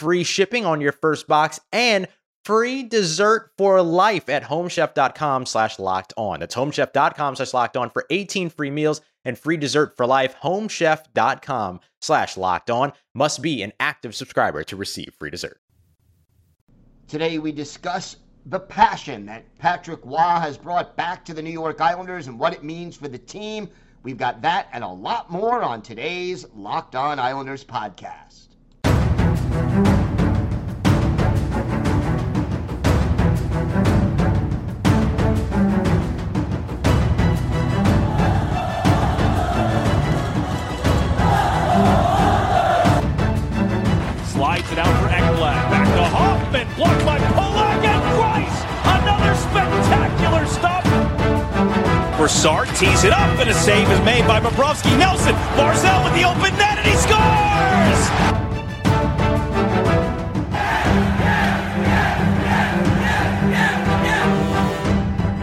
free shipping on your first box and free dessert for life at homechef.com slash locked on. That's homechef.com slash locked on for 18 free meals and free dessert for life. Homechef.com slash locked on must be an active subscriber to receive free dessert. Today we discuss the passion that Patrick Roy has brought back to the New York Islanders and what it means for the team. We've got that and a lot more on today's Locked On Islanders podcast. Slides it out for Ekblad. Back to Hoffman. Blocked by Pulock and. Another spectacular stop. Tees it up, and a save is made by Bobrovsky. Nelson. Barzal with the open net, and he scores!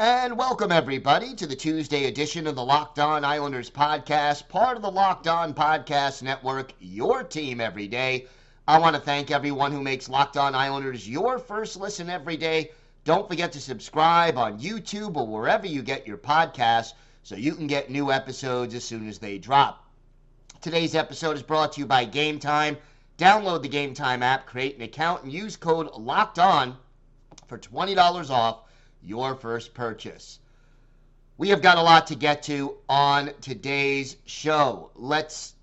And welcome, everybody, to the Tuesday edition of the Locked On Islanders podcast, part of the Locked On Podcast Network, your team every day. I want to thank everyone who makes Locked On Islanders your first listen every day. Don't forget to subscribe on YouTube or wherever you get your podcasts so you can get new episodes as soon as they drop. Today's episode is brought to you by Game Time. Download the Game Time app, create an account, and use code LOCKED ON for $20 off your first purchase. We have got a lot to get to on today's show. Let's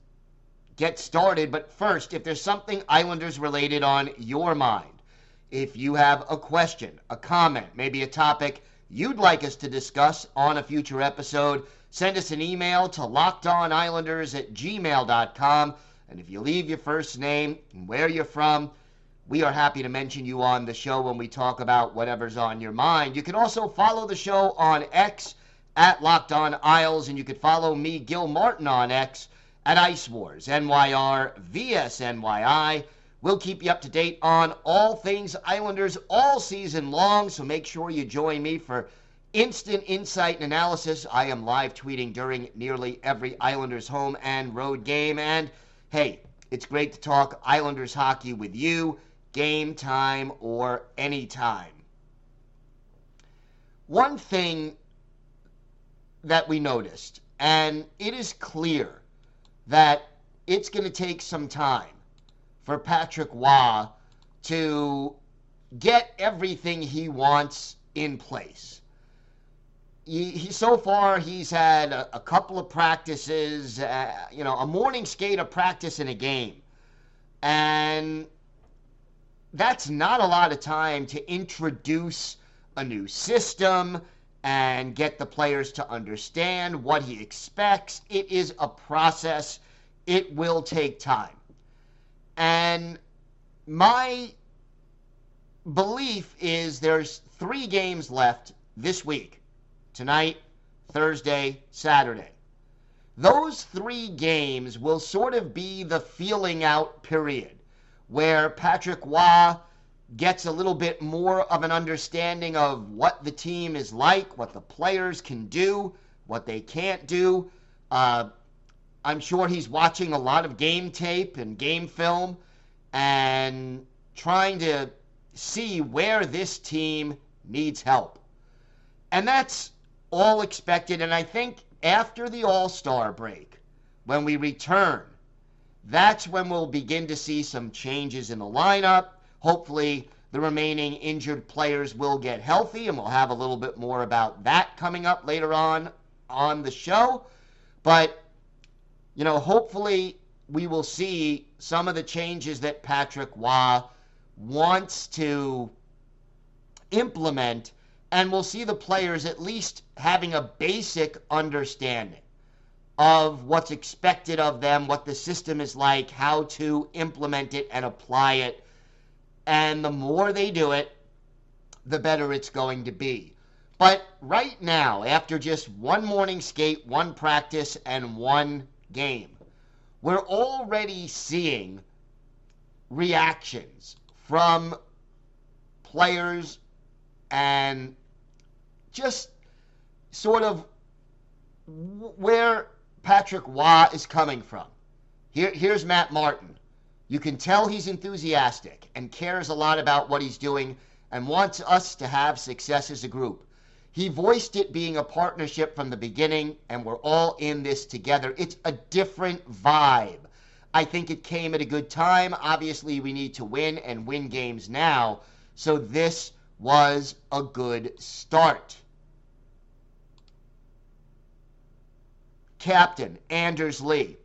get started. But first, if there's something Islanders related on your mind, if you have a question, a comment, maybe a topic you'd like us to discuss on a future episode, send us an email to lockedonislanders at gmail.com. And if you leave your first name and where you're from, we are happy to mention you on the show when we talk about whatever's on your mind. You can also follow the show on X at Locked On Isles, and you can follow me, Gil Martin, on X at Ice Wars, NYR, VSNYI. We'll keep you up to date on all things Islanders all season long, so make sure you join me for instant insight and analysis. I am live tweeting during nearly every Islanders home and road game. And hey, it's great to talk Islanders hockey with you, game time or anytime. One thing that we noticed, and it is clear that it's going to take some time for Patrick Roy to get everything he wants in place. He, he so far he's had a, a couple of practices, uh, you know, a morning skate, a practice, and a game, and that's not a lot of time to introduce a new system and get the players to understand what he expects. It is a process. It will take time. And my belief is there's three games left this week tonight, Thursday, Saturday. Those three games will sort of be the feeling out period where Patrick Roy gets a little bit more of an understanding of what the team is like, what the players can do, what they can't do. Uh, I'm sure he's watching a lot of game tape and game film and trying to see where this team needs help. And that's all expected. And I think after the All Star break, when we return, that's when we'll begin to see some changes in the lineup. Hopefully, the remaining injured players will get healthy, and we'll have a little bit more about that coming up later on on the show. But, you know, hopefully we will see some of the changes that Patrick Roy wants to implement, and we'll see the players at least having a basic understanding of what's expected of them, what the system is like, how to implement it and apply it. And the more they do it, the better it's going to be. But right now, after just one morning skate, one practice, and one game, we're already seeing reactions from players and just sort of where Patrick Roy is coming from. Here, here's Matt Martin. You can tell he's enthusiastic and cares a lot about what he's doing and wants us to have success as a group. He voiced it being a partnership from the beginning, and we're all in this together. It's a different vibe. I think it came at a good time. Obviously, we need to win and win games now. So this was a good start. Captain Anders Lee.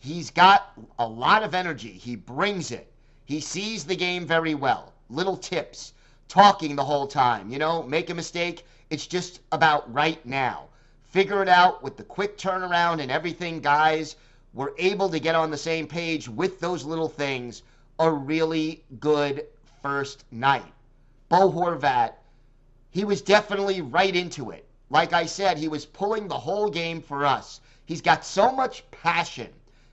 He's got a lot of energy. He brings it. He sees the game very well. Little tips, talking the whole time. You know, make a mistake. It's just about right now. Figure it out with the quick turnaround and everything, guys We're able to get on the same page with those little things, a really good first night. Bo Horvat, he was definitely right into it. Like I said, he was pulling the whole game for us. He's got so much passion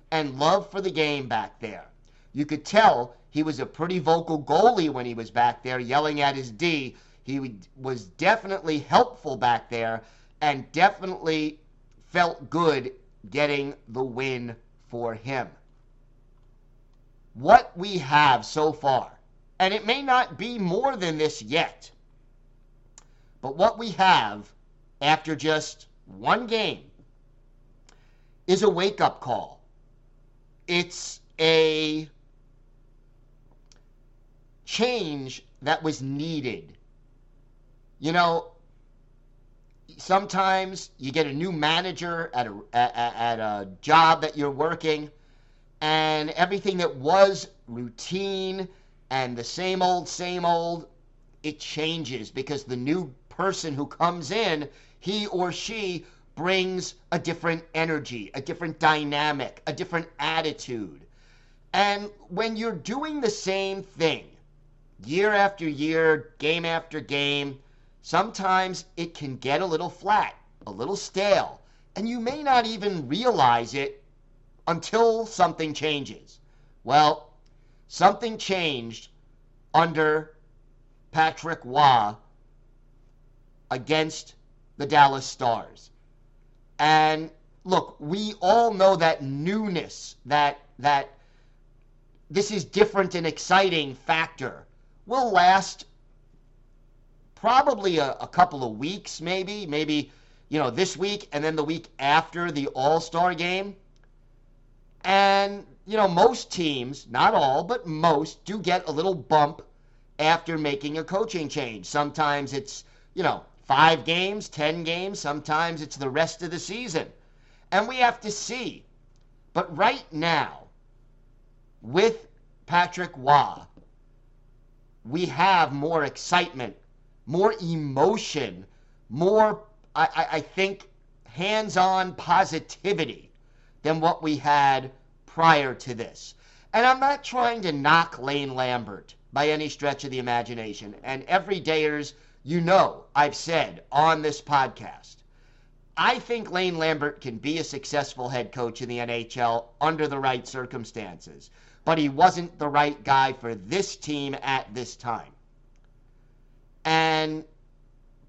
and love for the game back there. You could tell he was a pretty vocal goalie when he was back there yelling at his D. He was definitely helpful back there and definitely felt good getting the win for him. What we have so far, and it may not be more than this yet, but what we have after just one game is a wake up call. It's a change that was needed. You know, sometimes you get a new manager at a, at, at a job that you're working, and everything that was routine and the same old, same old, it changes because the new person who comes in, he or she brings a different energy, a different dynamic, a different attitude. And when you're doing the same thing year after year, game after game, sometimes it can get a little flat, a little stale, and you may not even realize it until something changes. Well, something changed under Patrick Roy against the Dallas Stars. And look, we all know that newness, that that this is different and exciting factor will last probably a, a couple of weeks, maybe, maybe, you know, this week and then the week after the All Star game. And, you know, most teams, not all, but most, do get a little bump after making a coaching change. Sometimes it's, you know, five games, 10 games, sometimes it's the rest of the season. And we have to see. But right now, with Patrick Roy, we have more excitement more emotion, more, I, I think, hands on positivity than what we had prior to this. And I'm not trying to knock Lane Lambert by any stretch of the imagination. And everydayers, you know, I've said on this podcast, I think Lane Lambert can be a successful head coach in the NHL under the right circumstances. But he wasn't the right guy for this team at this time. And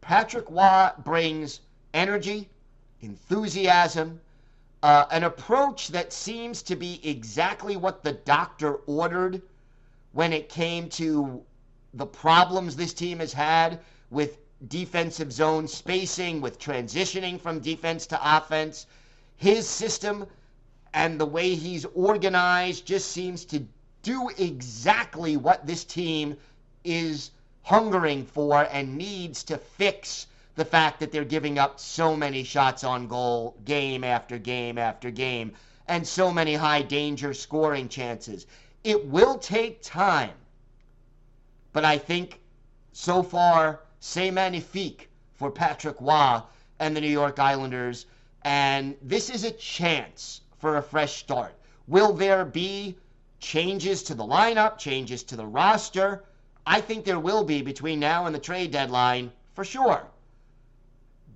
Patrick Roy brings energy, enthusiasm, Uh, an approach that seems to be exactly what the doctor ordered when it came to the problems this team has had with defensive zone spacing, with transitioning from defense to offense. His system and the way he's organized just seems to do exactly what this team is hungering for and needs to fix the fact that they're giving up so many shots on goal game after game after game and so many high danger scoring chances. It will take time, but I think so far, c'est magnifique for Patrick Roy and the New York Islanders. And this is a chance for a fresh start. Will there be changes to the lineup, changes to the roster? I think there will be between now and the trade deadline for sure.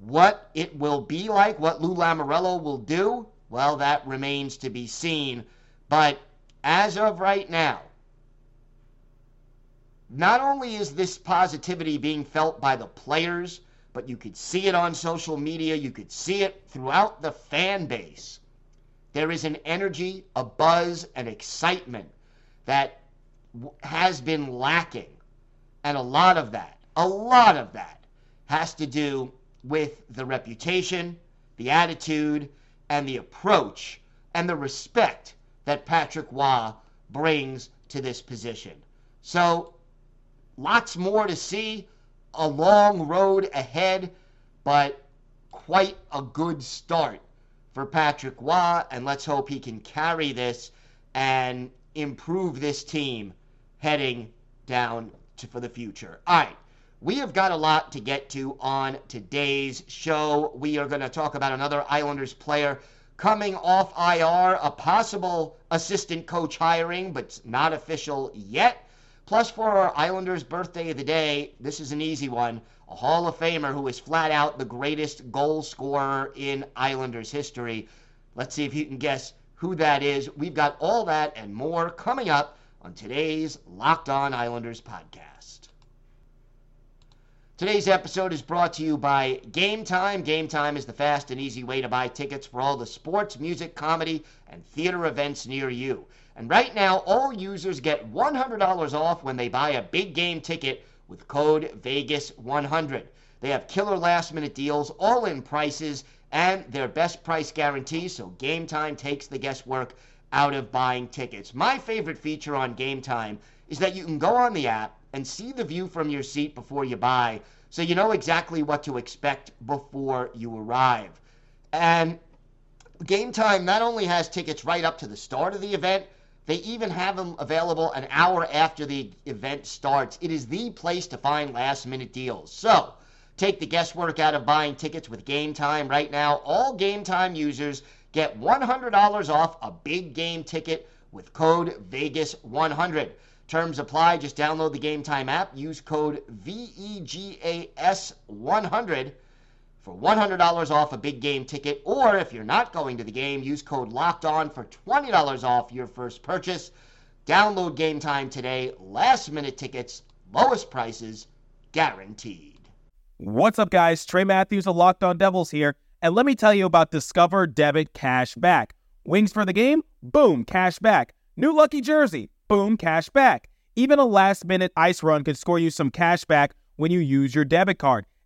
What it will be like, what Lou Lamoriello will do, well, that remains to be seen. But as of right now, not only is this positivity being felt by the players, but you could see it on social media, you could see it throughout the fan base. There is an energy, a buzz, an excitement that has been lacking. And a lot of that, a lot of that has to do with the reputation, the attitude, and the approach and the respect that Patrick Roy brings to this position. So Lots more to see, a long road ahead, but quite a good start for Patrick Roy, and let's hope he can carry this and improve this team heading down to, for the future. All right. We have got a lot to get to on today's show. We are going to talk about another Islanders player coming off IR, a possible assistant coach hiring, but not official yet. Plus, for our Islanders' birthday of the day, this is an easy one. A Hall of Famer who is flat out the greatest goal scorer in Islanders history. Let's see if you can guess who that is. We've got all that and more coming up on today's Locked On Islanders podcast. Today's episode is brought to you by Game Time. Game Time is the fast and easy way to buy tickets for all the sports, music, comedy, and theater events near you. And right now, all users get $100 off when they buy a big game ticket with code VEGAS100. They have killer last minute deals, all in prices, and their best price guarantee, so Game Time takes the guesswork out of buying tickets. My favorite feature on Game Time is that you can go on the app and see the view from your seat before you buy, so you know exactly what to expect before you arrive. And Game Time not only has tickets right up to the start of the event, they even have them available an hour after the event starts. It is the place to find last minute deals. So, take the guesswork out of buying tickets with Game Time right now. All Game Time users get $100 off a big game ticket with code VEGAS100. Terms apply. Just download the Game Time app. Use code VEGAS100 for $100 off a big game ticket. Or if you're not going to the game, use code LOCKED ON for $20 off your first purchase. Download game time today. Last minute tickets, lowest prices, guaranteed. What's up, guys? Trey Matthews of Locked On Devils here. And let me tell you about Discover Debit Cash Back. Wings for the game? Boom, cash back. New lucky jersey? Boom, cash back. Even a last minute ice run could score you some cash back when you use your debit card.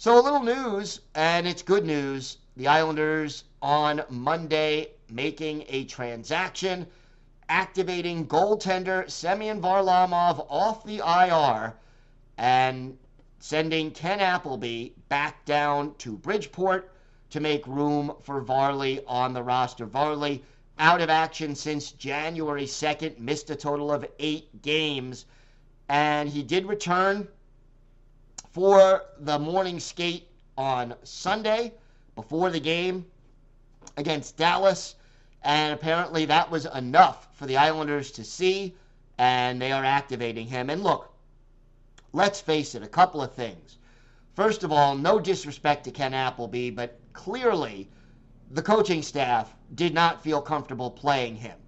So, a little news, and it's good news. The Islanders on Monday making a transaction. activating goaltender Semyon Varlamov off the IR and sending Ken Appleby back down to Bridgeport to make room for Varley on the roster. Varley out of action since January 2nd, missed a total of eight games, and he did return for the morning skate on Sunday before the game against Dallas. And apparently that was enough for the Islanders to see, and they are activating him. And look, let's face it, a couple of things. First of all, no disrespect to Ken Appleby, but clearly the coaching staff did not feel comfortable playing him,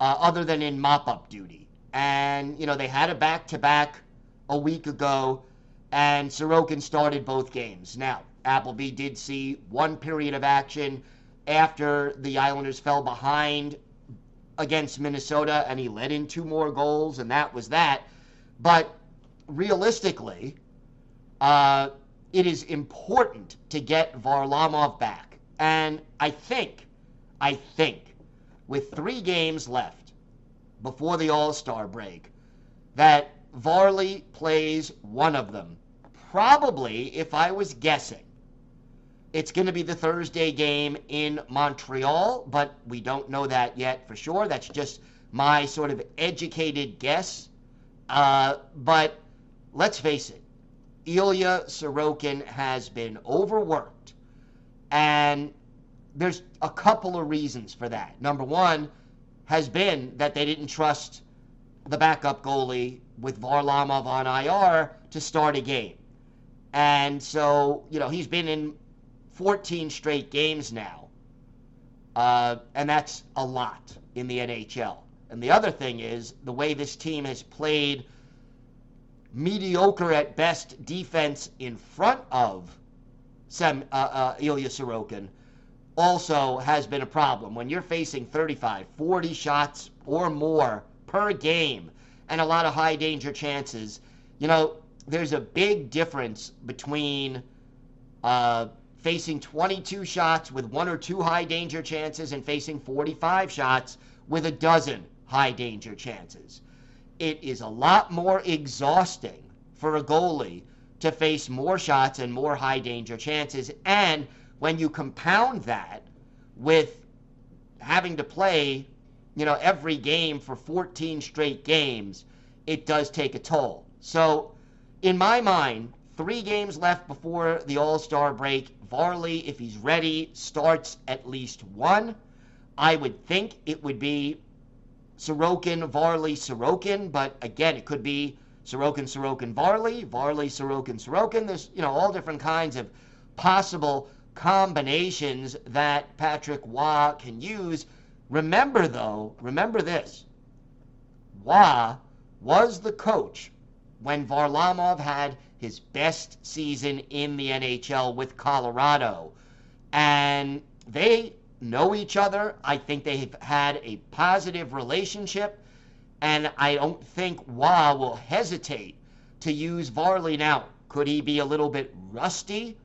uh, other than in mop up duty. And, you know, they had a back to back a week ago, and Sorokin started both games. Now, Appleby did see one period of action after the Islanders fell behind against Minnesota, and he led in two more goals, and that was that. But realistically, uh, it is important to get Varlamov back. And I think, I think, with three games left before the All Star break, that Varley plays one of them. Probably, if I was guessing, it's going to be the Thursday game in Montreal, but we don't know that yet for sure. That's just my sort of educated guess. Uh, but let's face it, Ilya Sorokin has been overworked. And there's a couple of reasons for that. Number one has been that they didn't trust the backup goalie with Varlamov on IR to start a game. And so, you know, he's been in 14 straight games now. Uh, and that's a lot in the NHL. And the other thing is the way this team has played mediocre at best defense in front of Sem, uh, uh, Ilya Sorokin also has been a problem. When you're facing 35, 40 shots or more per game and a lot of high danger chances, you know, there's a big difference between uh, facing 22 shots with one or two high danger chances and facing 45 shots with a dozen high danger chances. It is a lot more exhausting for a goalie to face more shots and more high danger chances. And when you compound that with having to play, you know, every game for 14 straight games, it does take a toll. So, in my mind, three games left before the All Star break. Varley, if he's ready, starts at least one. I would think it would be Sorokin, Varley, Sorokin, but again, it could be Sorokin, Sorokin, Varley, Varley, Sorokin, Sorokin. There's, you know, all different kinds of possible combinations that Patrick Roy can use. Remember, though, remember this Roy was the coach when Varlamov had his best season in the NHL with Colorado. And they know each other. I think they've had a positive relationship. And I don't think Roy will hesitate to use Varley now. Could he be a little bit rusty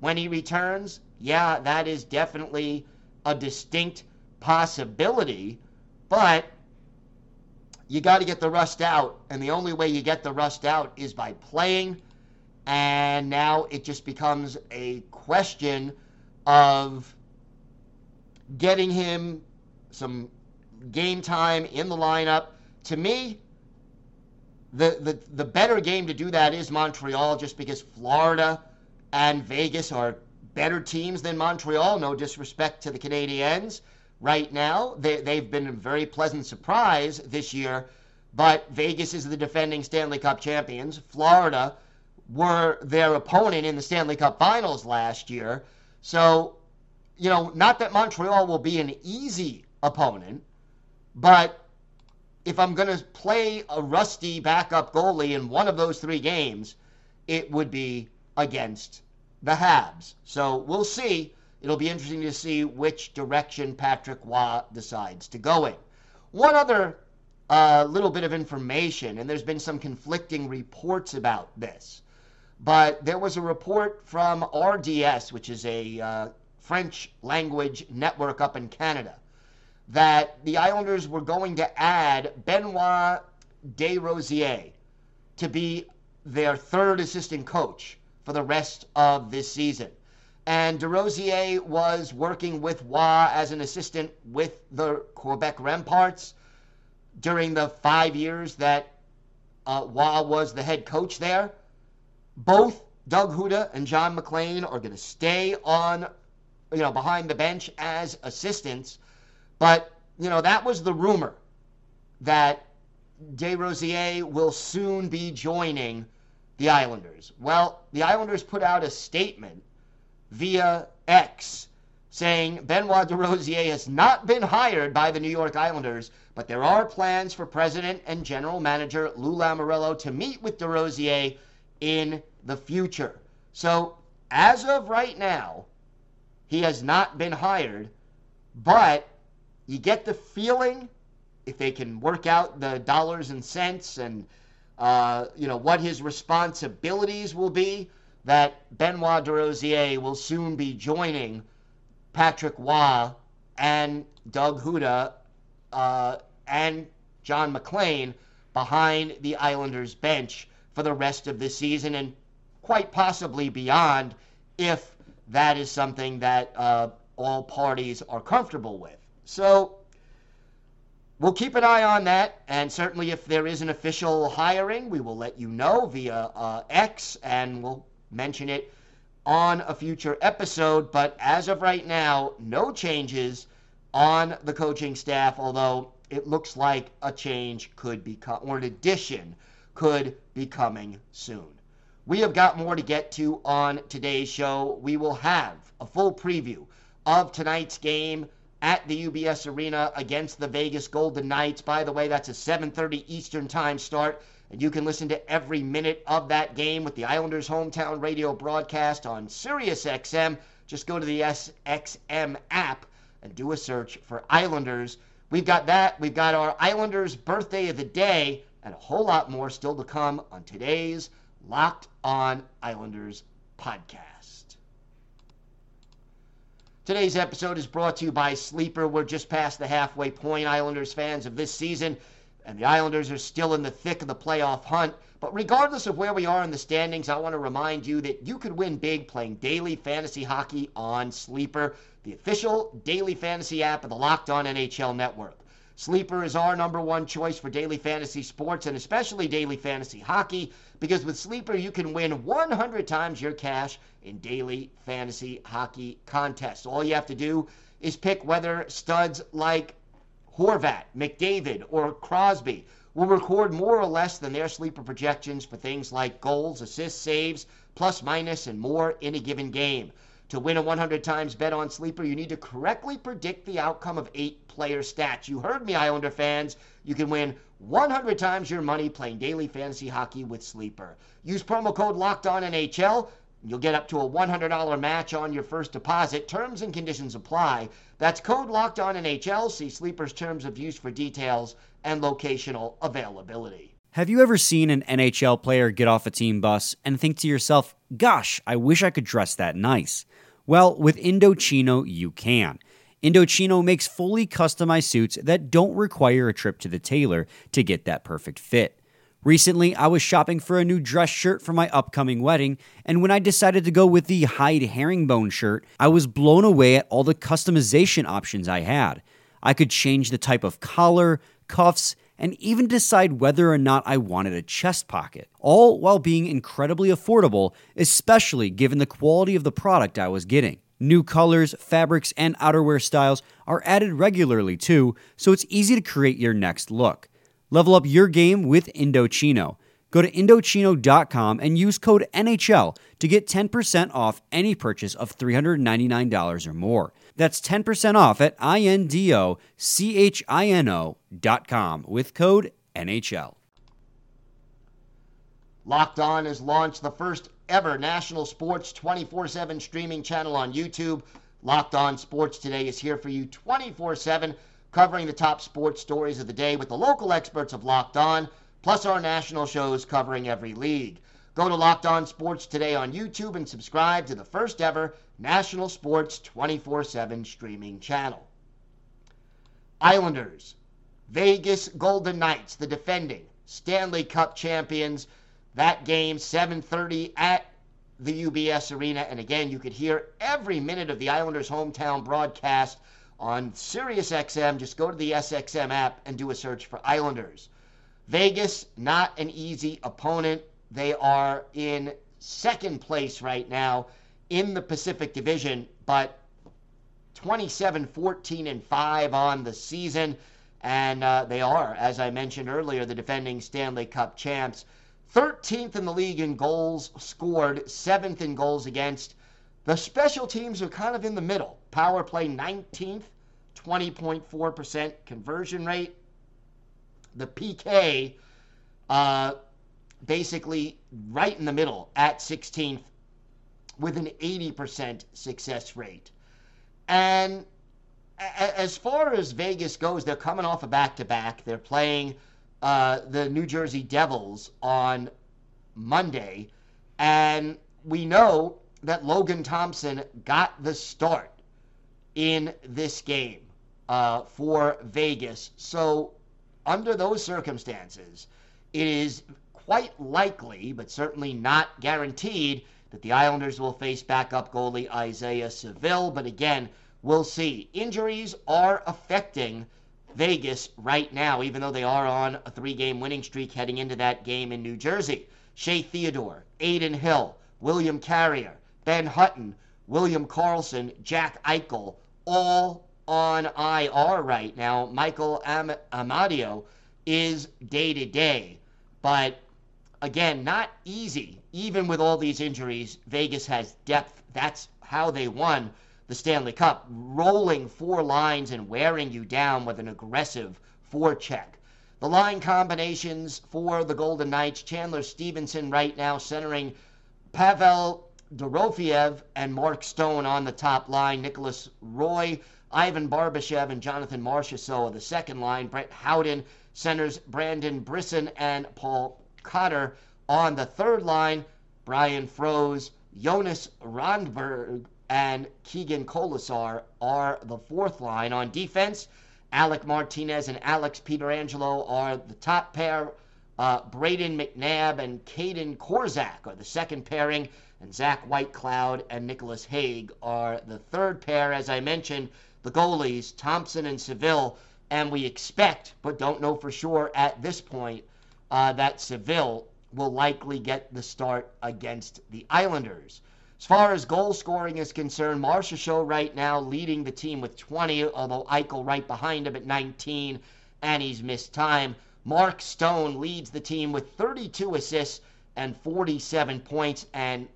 when he returns? Yeah, that is definitely a distinct possibility. But you got to get the rust out. And the only way you get the rust out is by playing and now it just becomes a question of getting him some game time in the lineup. To me, the, the, the better game to do that is Montreal just because Florida and Vegas are better teams than Montreal. No disrespect to the Canadiens right now. They, they've been a very pleasant surprise this year, but Vegas is the defending Stanley Cup champions. Florida were their opponent in the Stanley Cup Finals last year. So, you know, not that Montreal will be an easy opponent, but if I'm going to play a rusty backup goalie in one of those three games, it would be against the Habs. So we'll see. It'll be interesting to see which direction Patrick Roy decides to go in. One other uh, little bit of information, and there's been some conflicting reports about this. But there was a report from RDS, which is a uh, French language network up in Canada, that the Islanders were going to add Benoit DesRosiers to be their third assistant coach for the rest of this season. And DesRosiers was working with Roy as an assistant with the Quebec Remparts during the five years that uh, Roy was the head coach there. Both Doug Houda and John MacLean are going to stay on, you know, behind the bench as assistants. But, you know, that was the rumor that DesRosiers will soon be joining the Islanders. Well, the Islanders put out a statement via X saying Benoit DesRosiers has not been hired by the New York Islanders, but there are plans for President and General Manager Lou Lamoriello to meet with DesRosiers in the future. So, as of right now, he has not been hired, but you get the feeling if they can work out the dollars and cents and uh, you know what his responsibilities will be, that Benoit DesRosiers will soon be joining Patrick Roy and Doug Houda uh, and John MacLean behind the Islanders bench for the rest of the season and quite possibly beyond if that is something that uh, all parties are comfortable with. So we'll keep an eye on that, and certainly if there is an official hiring, we will let you know via uh, X, and we'll mention it on a future episode. But as of right now, no changes on the coaching staff, although it looks like a change could be, co- or an addition could be coming soon. We have got more to get to on today's show. We will have a full preview of tonight's game at the UBS Arena against the Vegas Golden Knights. By the way, that's a 7:30 Eastern Time start, and you can listen to every minute of that game with the Islanders hometown radio broadcast on SiriusXM. Just go to the SXM app and do a search for Islanders. We've got that. We've got our Islanders birthday of the day and a whole lot more still to come on today's Locked On Islanders podcast. Today's episode is brought to you by Sleeper. We're just past the halfway point, Islanders fans, of this season, and the Islanders are still in the thick of the playoff hunt. But regardless of where we are in the standings, I want to remind you that you could win big playing daily fantasy hockey on Sleeper, the official daily fantasy app of the Locked On NHL Network. Sleeper is our number one choice for daily fantasy sports and especially daily fantasy hockey because with Sleeper you can win 100 times your cash in daily fantasy hockey contests. All you have to do is pick whether studs like Horvat, McDavid, or Crosby will record more or less than their sleeper projections for things like goals, assists, saves, plus minus, and more in a given game. To win a 100 times bet on Sleeper, you need to correctly predict the outcome of eight player stats. You heard me, Islander fans. You can win 100 times your money playing daily fantasy hockey with Sleeper. Use promo code Locked On NHL. You'll get up to a $100 match on your first deposit. Terms and conditions apply. That's code Locked On NHL. See Sleeper's terms of use for details and locational availability. Have you ever seen an NHL player get off a team bus and think to yourself, gosh, I wish I could dress that nice? Well, with Indochino, you can. Indochino makes fully customized suits that don't require a trip to the tailor to get that perfect fit. Recently, I was shopping for a new dress shirt for my upcoming wedding, and when I decided to go with the hide herringbone shirt, I was blown away at all the customization options I had. I could change the type of collar, cuffs, and even decide whether or not I wanted a chest pocket, all while being incredibly affordable, especially given the quality of the product I was getting. New colors, fabrics, and outerwear styles are added regularly too, so it's easy to create your next look. Level up your game with Indochino. Go to Indochino.com and use code NHL to get 10% off any purchase of $399 or more. That's 10% off at INDOCHINO.com with code NHL. Locked On has launched the first ever national sports 24 7 streaming channel on YouTube. Locked On Sports Today is here for you 24 7, covering the top sports stories of the day with the local experts of Locked On, plus our national shows covering every league. Go to Locked On Sports Today on YouTube and subscribe to the first ever national sports 24 7 streaming channel. Islanders, Vegas Golden Knights, the defending Stanley Cup champions. That game 7:30 at the UBS Arena, and again, you could hear every minute of the Islanders' hometown broadcast on SiriusXM. Just go to the SXM app and do a search for Islanders. Vegas, not an easy opponent. They are in second place right now in the Pacific Division, but 27 14 and 5 on the season. And uh, they are, as I mentioned earlier, the defending Stanley Cup champs. 13th in the league in goals scored, 7th in goals against. The special teams are kind of in the middle. Power play 19th, 20.4% conversion rate. The PK, uh, basically right in the middle at 16th with an 80% success rate. And as far as Vegas goes, they're coming off a back to back. They're playing uh, the New Jersey Devils on Monday. And we know that Logan Thompson got the start in this game uh, for Vegas. So, under those circumstances, it is quite likely, but certainly not guaranteed, that the Islanders will face backup goalie Isaiah Saville. But again, we'll see. Injuries are affecting Vegas right now, even though they are on a three game winning streak heading into that game in New Jersey. Shea Theodore, Adin Hill, William Carrier, Ben Hutton, William Karlsson, Jack Eichel, all on IR right now. Michael Am- Amadio is day to day. But again, not easy. Even with all these injuries, Vegas has depth. That's how they won the Stanley Cup, rolling four lines and wearing you down with an aggressive forecheck. The line combinations for the Golden Knights Chandler Stephenson right now centering Pavel Dorofeyev and Mark Stone on the top line. Nicholas Roy, Ivan Barbashev, and Jonathan Marchessault are the second line. Brett Howden centers Brendan Brisson and Paul Cotter on the third line. Byron Froese, Jonas Rondbjerg, and Keegan Kolesar are the fourth line. On defense, Alec Martinez and Alex Pietrangelo are the top pair. Uh, Brayden McNabb and Kaedan Korczak are the second pairing, and Zach Whitecloud and Nicholas Hague are the third pair. As I mentioned, the goalies, Thompson and Saville, and we expect, but don't know for sure at this point, uh, that Saville will likely get the start against the Islanders. As far as goal scoring is concerned, Marchessault right now leading the team with 20, although Eichel right behind him at 19, and he's missed time. Mark Stone leads the team with 32 assists and 47 points. And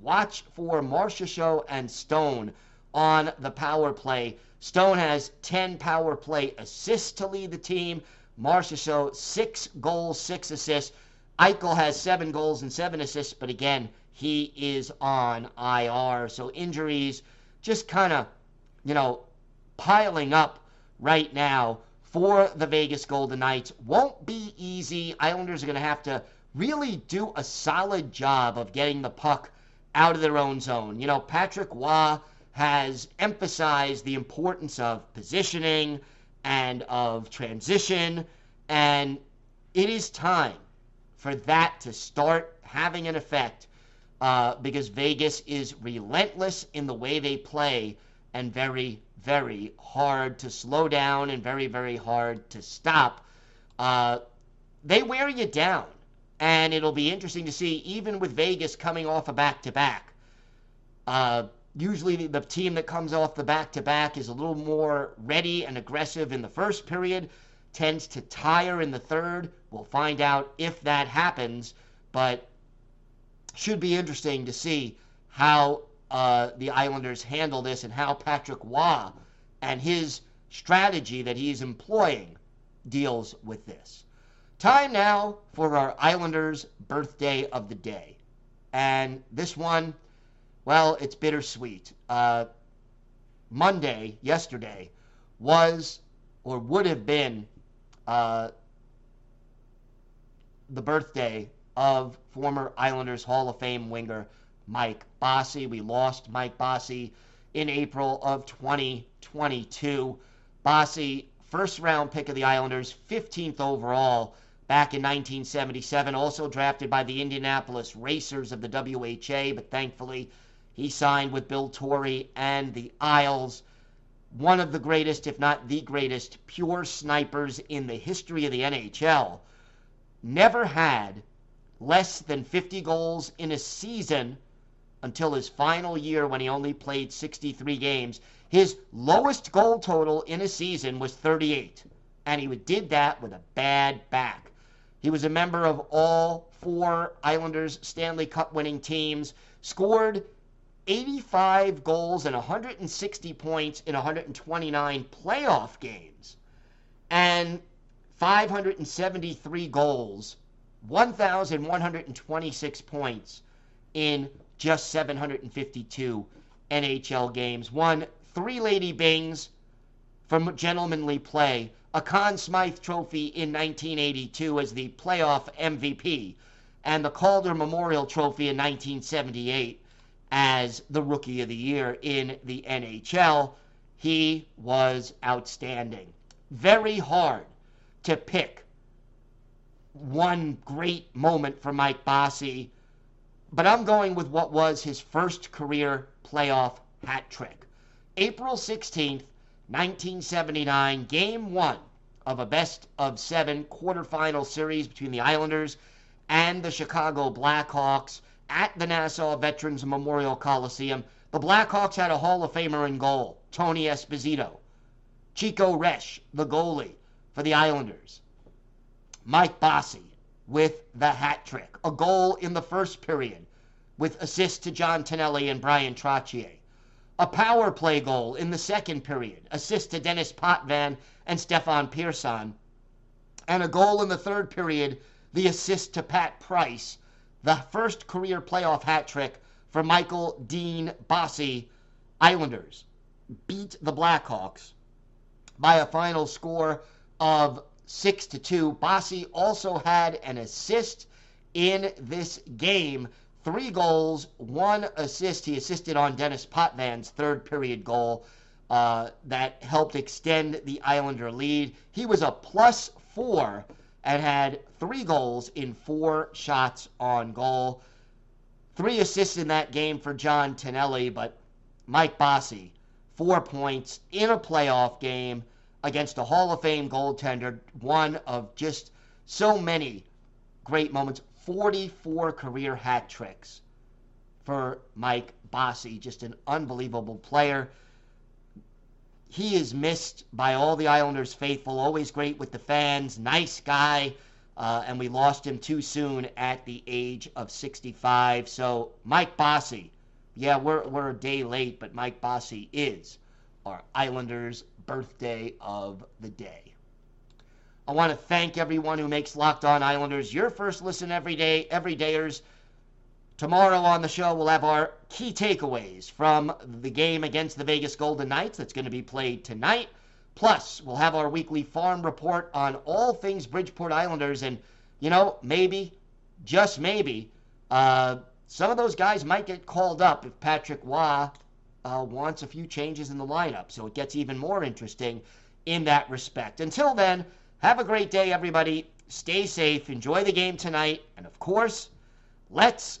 watch for Marchessault and Stone on the power play. Stone has 10 power play assists to lead the team. Marchessault, six goals, six assists. Eichel has seven goals and seven assists, but again, he is on IR. So injuries just kind of, you know, piling up right now for the Vegas Golden Knights. Won't be easy. Islanders are going to have to really do a solid job of getting the puck out of their own zone. You know, Patrick Roy has emphasized the importance of positioning and of transition, and it is time for that to start having an effect uh, because Vegas is relentless in the way they play and very, very hard to slow down and very, very hard to stop. Uh, they wear you down. And it'll be interesting to see, even with Vegas coming off a back to back. Usually, the team that comes off the back to back is a little more ready and aggressive in the first period, tends to tire in the third. We'll find out if that happens. But should be interesting to see how uh, the Islanders handle this and how Patrick Roy and his strategy that he's employing deals with this. Time now for our Islanders' birthday of the day. And this one, well, it's bittersweet. Uh, Monday, yesterday, was or would have been uh, the birthday of former Islanders Hall of Fame winger Mike Bossy. We lost Mike Bossy in April of 2022. Bossy, first round pick of the Islanders, 15th overall back in 1977, also drafted by the Indianapolis Racers of the WHA, but thankfully he signed with Bill Torrey and the Isles. One of the greatest, if not the greatest, pure snipers in the history of the NHL. Never had less than 50 goals in a season until his final year when he only played 63 games. His lowest goal total in a season was 38, and he did that with a bad back. He was a member of all four Islanders Stanley Cup winning teams, scored 85 goals and 160 points in 129 playoff games, and 573 goals, 1,126 points in just 752 NHL games. Won three Lady Byngs from gentlemanly play a Conn Smythe Trophy in 1982 as the playoff MVP, and the Calder Memorial Trophy in 1978 as the Rookie of the Year in the NHL. He was outstanding. Very hard to pick one great moment for Mike Bossy, but I'm going with what was his first career playoff hat trick. April 16th, 1979, game one of a best of seven quarterfinal series between the Islanders and the Chicago Blackhawks at the Nassau Veterans Memorial Coliseum. The Blackhawks had a Hall of Famer in goal, Tony Esposito. Chico Resch, the goalie for the Islanders. Mike Bossy with the hat trick. A goal in the first period with assists to John Tonelli and Bryan Trottier a power play goal in the second period, assist to Denis Potvin and Stefan Persson. and a goal in the third period, the assist to Pat Price, the first career playoff hat trick for Michael Dean Bossy. Islanders beat the Blackhawks by a final score of 6 to 2. Bossy also had an assist in this game three goals, one assist. He assisted on Denis Potvin's third period goal uh, that helped extend the Islander lead. He was a plus four and had three goals in four shots on goal. Three assists in that game for John Tonelli, but Mike Bossy, four points in a playoff game against a Hall of Fame goaltender, one of just so many great moments. 44 career hat tricks for Mike Bossy. Just an unbelievable player. He is missed by all the Islanders faithful, always great with the fans, nice guy, uh, and we lost him too soon at the age of 65. So, Mike Bossy, yeah, we're, we're a day late, but Mike Bossy is our Islanders' birthday of the day. I want to thank everyone who makes Locked On Islanders your first listen every day, everydayers. Tomorrow on the show, we'll have our key takeaways from the game against the Vegas Golden Knights that's going to be played tonight. Plus, we'll have our weekly farm report on all things Bridgeport Islanders. And, you know, maybe, just maybe, uh, some of those guys might get called up if Patrick Roy uh, wants a few changes in the lineup. So it gets even more interesting in that respect. Until then, have a great day, everybody. Stay safe. Enjoy the game tonight. And of course, let's